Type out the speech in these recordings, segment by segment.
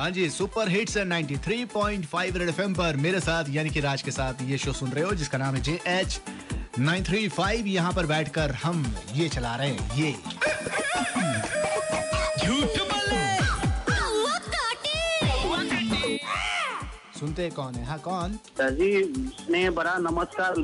हाँ जी super hits 93.5 red FM पर। मेरे साथ यानी कि राज के साथ ये शो सुन रहे हो जिसका नाम है J H nine three five यहाँ पर बैठ कर हम ये चला रहे हैं ये। सुनते कौन है? हाँ कौन? सर जी स्नेह बड़ा नमस्कार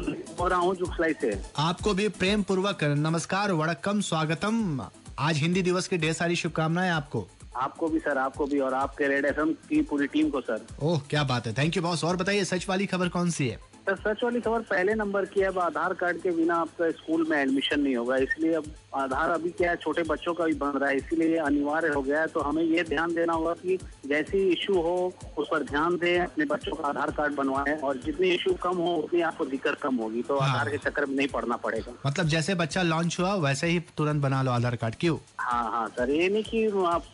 हो रहा हूँ जुगसलाई से। आपको भी प्रेम पूर्वक नमस्कार वड़कम स्वागतम। आज हिंदी दिवस की ढेर सारी शुभकामनाएँ आपको। आपको भी, सर, आपको भी और आपके रेड एफ़ की पूरी टीम को, सर। ओह, क्या बात है। थैंक यू बॉस और बताइए, सच वाली खबर कौन सी है? सर सच वाली खबर पहले नंबर की है अब आधार कार्ड के बिना आपका स्कूल में एडमिशन नहीं होगा। इसलिए अब आधार अभी क्या है छोटे बच्चों का भी बन रहा है इसीलिए ये अनिवार्य हो गया है। तो हमें ये ध्यान देना होगा कि जैसी इशू हो उस पर ध्यान दें अपने बच्चों का आधार कार्ड बनवाएँ और जितनी इशू कम हो उतनी आपको दिक्कत कम होगी। तो हाँ। आधार के चक्कर में नहीं पड़ना पड़ेगा। मतलब जैसे बच्चा लॉन्च हुआ वैसे ही तुरंत बना लो आधार कार्ड क्यों? हाँ हाँ सर ये नहीं की आप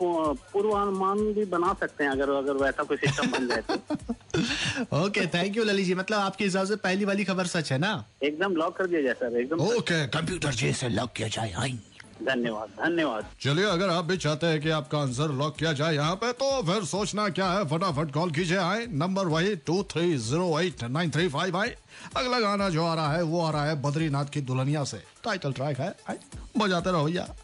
पूर्वानुमान भी बना सकते हैं अगर अगर वैसा कोई सिस्टम बन जाए तो। ओके थैंक यू लली जी मतलब आपके हिसाब से पहली वाली खबर सच है ना? एकदम लॉक कर दिया जाए सर एकदम ओके कंप्यूटर जी से लॉक किया जाए आई धन्यवाद धन्यवाद। चलिए अगर आप भी चाहते हैं कि आपका आंसर लॉक किया जाए यहाँ पे तो फिर सोचना क्या है? फटाफट कॉल कीजिए आए नंबर वही two three zero eight nine three five आए अगला गाना जो आ रहा है वो आ रहा है बद्रीनाथ की दुल्हनिया से। टाइटल ट्रैक है आए, बजाते रहो यार